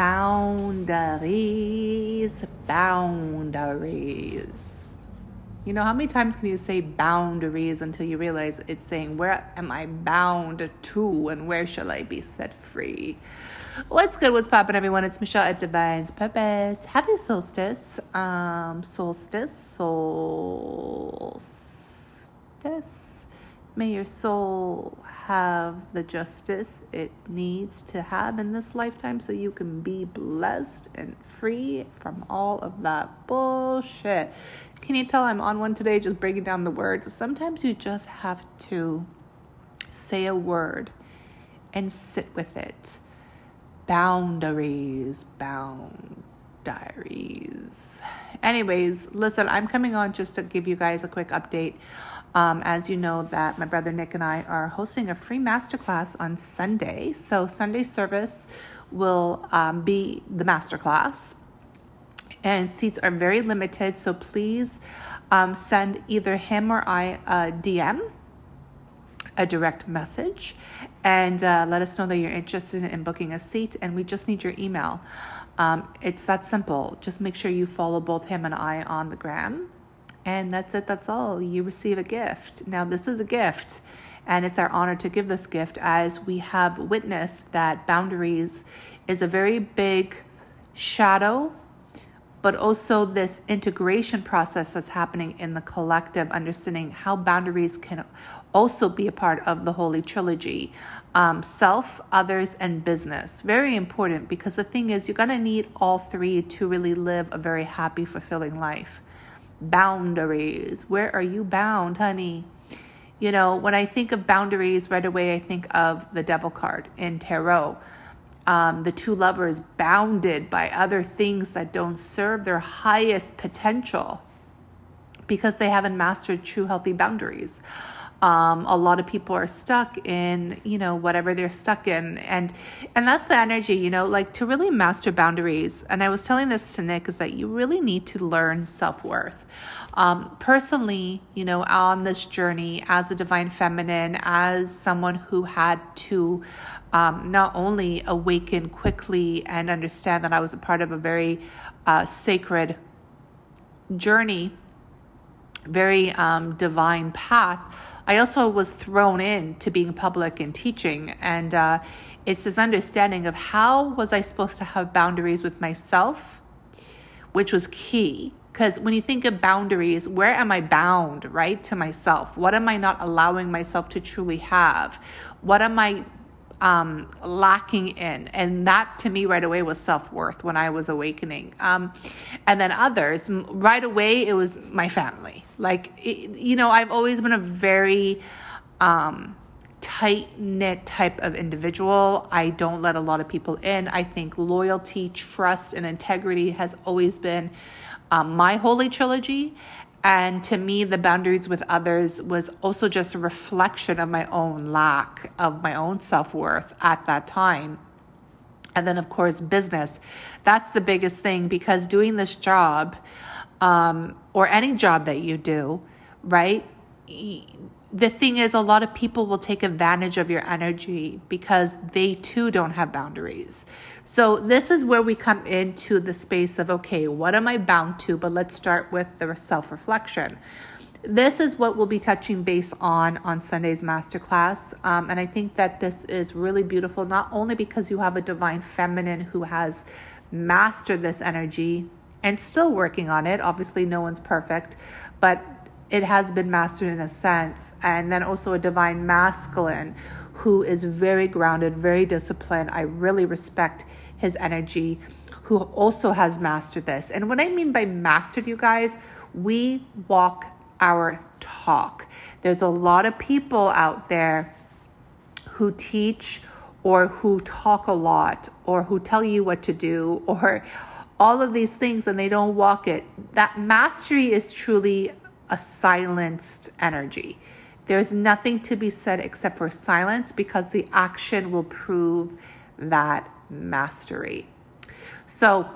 Boundaries, boundaries. You know, how many times can you say boundaries until you realize it's saying, Where am I bound to and where shall I be set free? What's good? What's poppin', everyone? It's Michelle at Divine's Purpose. Happy solstice. Um, solstice, solstice. May your soul have the justice it needs to have in this lifetime so you can be blessed and free from all of that bullshit. Can you tell I'm on one today just breaking down the words? Sometimes you just have to say a word and sit with it. Boundaries, bound diaries. Anyways, listen, I'm coming on just to give you guys a quick update um, as you know, that my brother Nick and I are hosting a free masterclass on Sunday. So Sunday service will um, be the masterclass, and seats are very limited. So please um, send either him or I a DM, a direct message, and uh, let us know that you're interested in booking a seat. And we just need your email. Um, it's that simple. Just make sure you follow both him and I on the gram and that's it, that's all. You receive a gift. Now, this is a gift, and it's our honor to give this gift as we have witnessed that boundaries is a very big shadow, but also this integration process that's happening in the collective, understanding how boundaries can also be a part of the Holy Trilogy um, self, others, and business. Very important because the thing is, you're going to need all three to really live a very happy, fulfilling life boundaries. Where are you bound, honey? You know, when I think of boundaries, right away I think of the devil card in tarot. Um, the two lovers bounded by other things that don't serve their highest potential because they haven't mastered true healthy boundaries. Um, a lot of people are stuck in you know whatever they're stuck in. And and that's the energy you know like to really master boundaries. And i was telling this to nick is that you really need to learn self-worth. Um, personally you know on this journey as a divine feminine as someone who had to um, not only awaken quickly and understand that i was a part of a very uh, sacred journey very um, divine path I also was thrown in to being public and teaching, and uh, it's this understanding of how was I supposed to have boundaries with myself, which was key. Because when you think of boundaries, where am I bound, right, to myself? What am I not allowing myself to truly have? What am I um, lacking in. And that to me right away was self worth when I was awakening. Um, and then others, right away, it was my family. Like, it, you know, I've always been a very um, tight knit type of individual. I don't let a lot of people in. I think loyalty, trust, and integrity has always been um, my holy trilogy. And to me, the boundaries with others was also just a reflection of my own lack of my own self worth at that time. And then, of course, business. That's the biggest thing because doing this job um, or any job that you do, right? the thing is, a lot of people will take advantage of your energy because they too don't have boundaries. So, this is where we come into the space of okay, what am I bound to? But let's start with the self reflection. This is what we'll be touching base on on Sunday's masterclass. Um, and I think that this is really beautiful, not only because you have a divine feminine who has mastered this energy and still working on it. Obviously, no one's perfect, but it has been mastered in a sense. And then also a divine masculine who is very grounded, very disciplined. I really respect his energy, who also has mastered this. And what I mean by mastered, you guys, we walk our talk. There's a lot of people out there who teach or who talk a lot or who tell you what to do or all of these things and they don't walk it. That mastery is truly a silenced energy. There's nothing to be said except for silence because the action will prove that mastery. So,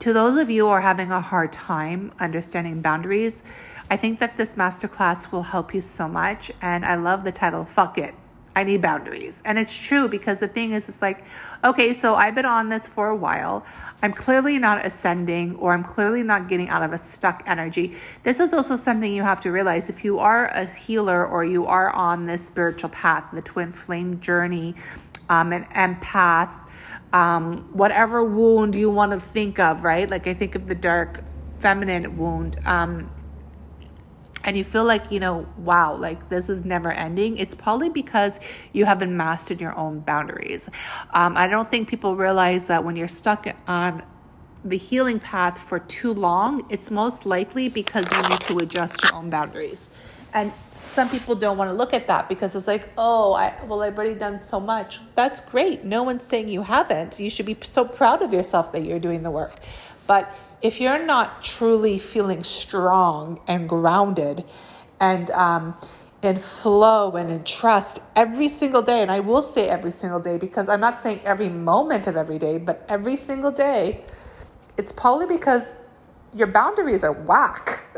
to those of you who are having a hard time understanding boundaries, I think that this masterclass will help you so much. And I love the title, Fuck It. I need boundaries. And it's true because the thing is, it's like, okay, so I've been on this for a while. I'm clearly not ascending or I'm clearly not getting out of a stuck energy. This is also something you have to realize if you are a healer or you are on this spiritual path, the twin flame journey, um, an empath, um, whatever wound you want to think of, right? Like I think of the dark feminine wound. Um, and you feel like, you know, wow, like this is never ending, it's probably because you haven't mastered your own boundaries. Um, I don't think people realize that when you're stuck on the healing path for too long, it's most likely because you need to adjust your own boundaries. And some people don't want to look at that because it's like, oh, I, well, I've already done so much. That's great. No one's saying you haven't. You should be so proud of yourself that you're doing the work. But if you're not truly feeling strong and grounded and um, in flow and in trust every single day, and I will say every single day because I'm not saying every moment of every day, but every single day, it's probably because your boundaries are whack.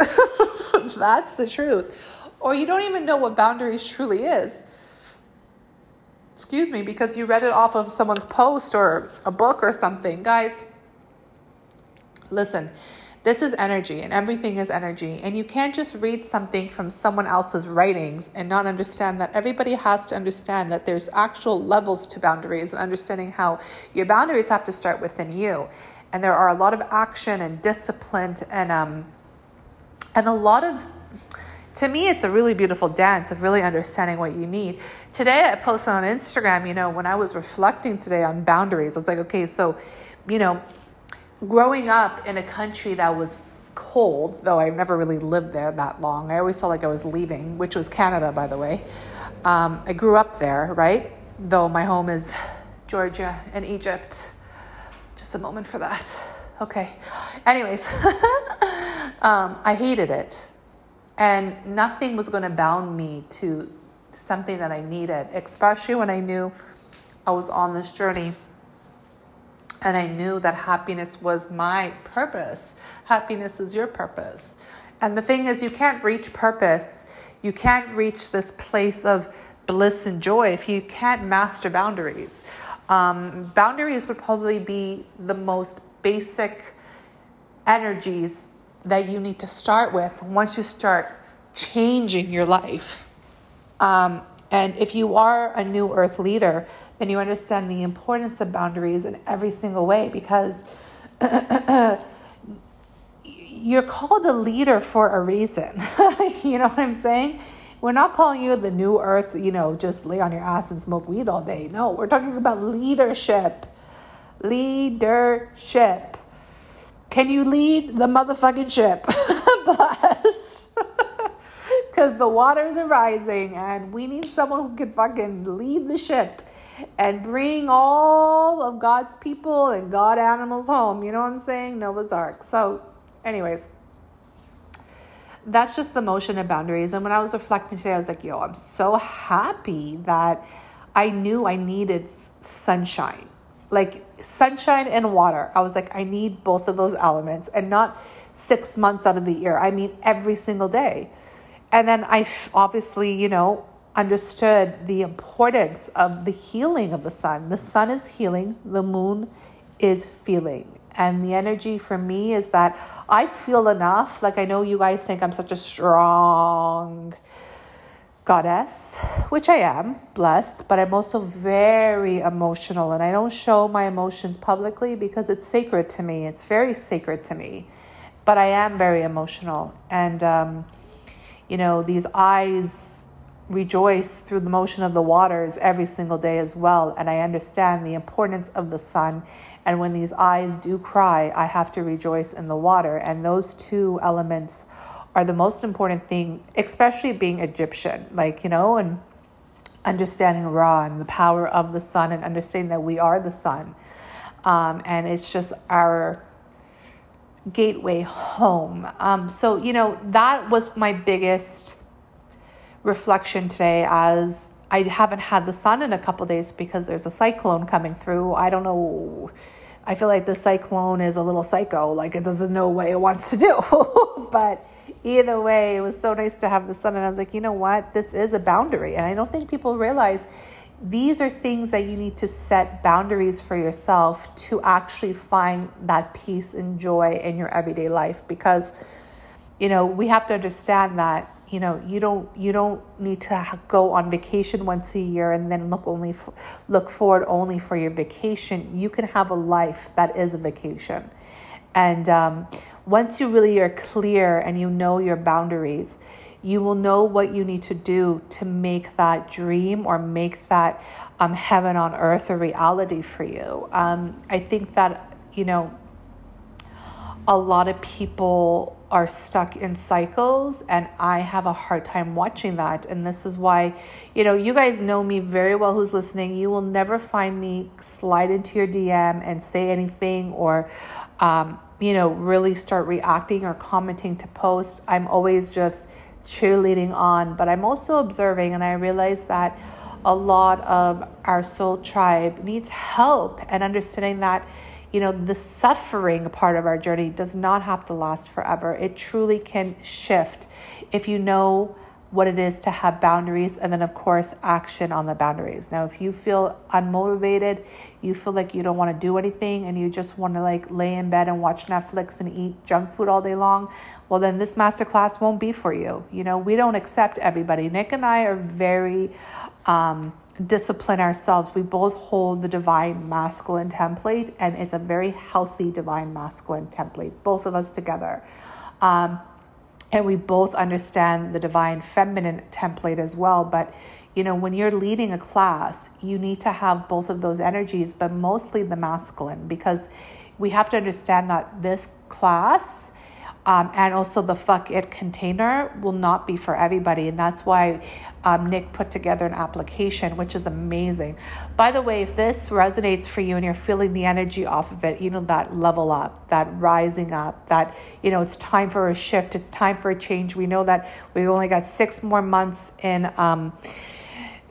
That's the truth. Or you don't even know what boundaries truly is. Excuse me, because you read it off of someone's post or a book or something. Guys, Listen, this is energy and everything is energy. And you can't just read something from someone else's writings and not understand that everybody has to understand that there's actual levels to boundaries and understanding how your boundaries have to start within you. And there are a lot of action and discipline and um and a lot of to me it's a really beautiful dance of really understanding what you need. Today I posted on Instagram, you know, when I was reflecting today on boundaries, I was like, okay, so you know, growing up in a country that was cold, though I never really lived there that long, I always felt like I was leaving, which was Canada, by the way. Um, I grew up there, right? Though my home is Georgia and Egypt. Just a moment for that. Okay. Anyways, um, I hated it. And nothing was going to bound me to something that I needed, especially when I knew I was on this journey and I knew that happiness was my purpose. Happiness is your purpose. And the thing is, you can't reach purpose. You can't reach this place of bliss and joy if you can't master boundaries. Um, boundaries would probably be the most basic energies that you need to start with once you start changing your life. Um, and if you are a new earth leader, then you understand the importance of boundaries in every single way because you're called a leader for a reason. you know what I'm saying? We're not calling you the new earth, you know, just lay on your ass and smoke weed all day. No, we're talking about leadership. Leadership. Can you lead the motherfucking ship? Bless because the waters are rising and we need someone who can fucking lead the ship and bring all of God's people and God animals home. You know what I'm saying? Noah's Ark. So, anyways, that's just the motion of boundaries. And when I was reflecting today, I was like, yo, I'm so happy that I knew I needed sunshine. Like sunshine and water. I was like, I need both of those elements and not six months out of the year. I mean, every single day. And then I obviously, you know, understood the importance of the healing of the sun. The sun is healing, the moon is feeling. And the energy for me is that I feel enough. Like I know you guys think I'm such a strong goddess, which I am, blessed, but I'm also very emotional and I don't show my emotions publicly because it's sacred to me. It's very sacred to me. But I am very emotional. And um, you know, these eyes rejoice through the motion of the waters every single day as well. And I understand the importance of the sun. And when these eyes do cry, I have to rejoice in the water. And those two elements are the most important thing, especially being Egyptian, like, you know, and understanding Ra and the power of the sun and understanding that we are the sun. Um, and it's just our gateway home. Um, so, you know, that was my biggest reflection today as I haven't had the sun in a couple days because there's a cyclone coming through. I don't know. I feel like the cyclone is a little psycho, like it doesn't know what it wants to do. but either way, it was so nice to have the sun. And I was like, you know what? This is a boundary. And I don't think people realize these are things that you need to set boundaries for yourself to actually find that peace and joy in your everyday life because you know we have to understand that you know you don't you don't need to go on vacation once a year and then look only look forward only for your vacation. You can have a life that is a vacation. And um, once you really are clear and you know your boundaries you will know what you need to do to make that dream or make that um, heaven on earth a reality for you. Um, I think that, you know, a lot of people are stuck in cycles and I have a hard time watching that. And this is why, you know, you guys know me very well who's listening. You will never find me slide into your DM and say anything or, um, you know, really start reacting or commenting to posts. I'm always just cheerleading on, but I'm also observing and I realize that a lot of our soul tribe needs help and understanding that you know the suffering part of our journey does not have to last forever. It truly can shift if you know what it is to have boundaries and then of course action on the boundaries. Now if you feel unmotivated you feel like you don't want to do anything and you just want to like lay in bed and watch netflix and eat junk food all day long well then this masterclass won't be for you. You know we don't accept everybody. Nick and i are very um, discipline ourselves. We both hold the divine masculine template and it's a very healthy divine masculine template both of us together. Um, and we both understand the divine feminine template as well but you know when you're leading a class you need to have both of those energies but mostly the masculine because we have to understand that this class um, and also the fuck it container will not be for everybody. And that's why um, nick put together an application which is amazing. By the way if this resonates for you and you're feeling the energy off of it you know that level up that rising up that you know it's time for a shift it's time for a change. We know that we only got six more months in um,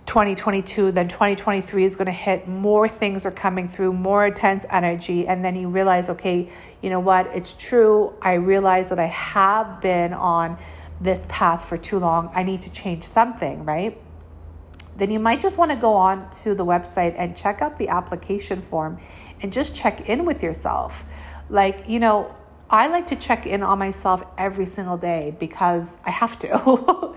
2022, then 2023 is going to hit. More things are coming through, more intense energy. And then you realize, okay, you know what? It's true. I realize that I have been on this path for too long. I need to change something, right? Then you might just want to go on to the website and check out the application form and just check in with yourself. Like, you know, I like to check in on myself every single day because I have to.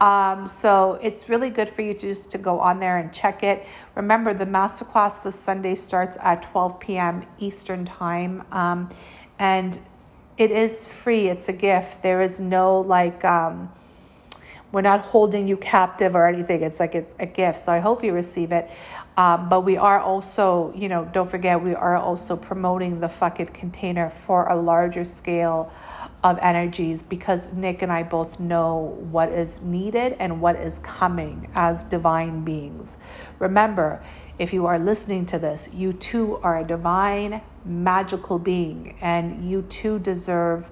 um, so it's really good for you to just to go on there and check it. Remember, the masterclass this Sunday starts at 12 p.m. Eastern time, um, and it is free. It's a gift. There is no like. Um, we're not holding you captive or anything. It's like it's a gift. So I hope you receive it. Um, but we are also, you know, don't forget, we are also promoting the Fuck It container for a larger scale of energies because Nick and I both know what is needed and what is coming as divine beings. Remember, if you are listening to this, you too are a divine, magical being, and you too deserve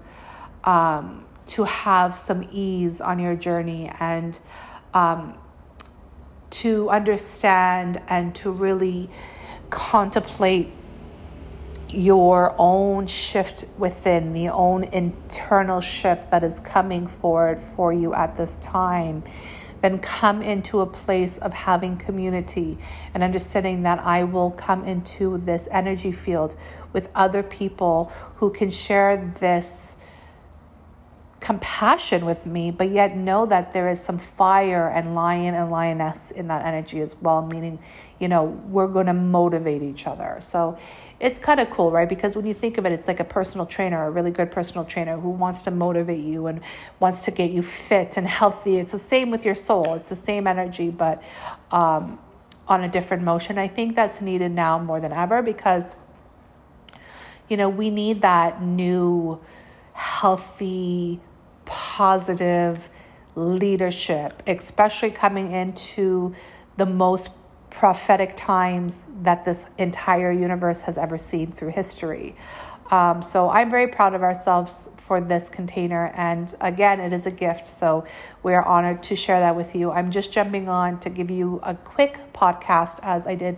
um, to have some ease on your journey and um, to understand and to really contemplate your own shift within, the own internal shift that is coming forward for you at this time, then come into a place of having community and understanding that I will come into this energy field with other people who can share this compassion with me, but yet know that there is some fire and lion and lioness in that energy as well, meaning, you know, we're going to motivate each other. So it's kind of cool, right? Because when you think of it, it's like a personal trainer, a really good personal trainer who wants to motivate you and wants to get you fit and healthy. It's the same with your soul, it's the same energy, but um, on a different motion. I think that's needed now more than ever because, you know, we need that new healthy, positive leadership, especially coming into the most prophetic times that this entire universe has ever seen through history. Um, so I'm very proud of ourselves for this container. And again, it is a gift. So we are honored to share that with you. I'm just jumping on to give you a quick podcast as I did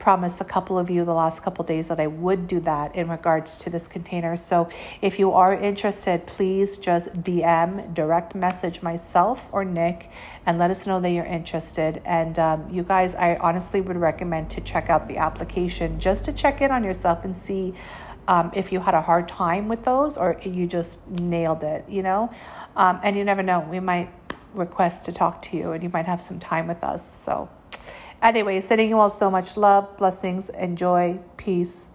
promise a couple of you the last couple days that I would do that in regards to this container. So if you are interested, please just DM, direct message myself or Nick, and let us know that you're interested. And um, you guys, I honestly would recommend to check out the application just to check in on yourself and see. Um, if you had a hard time with those or you just nailed it, you know? Um, and you never know, we might request to talk to you and you might have some time with us. So, Anyway, sending you all so much love, blessings, and joy, peace.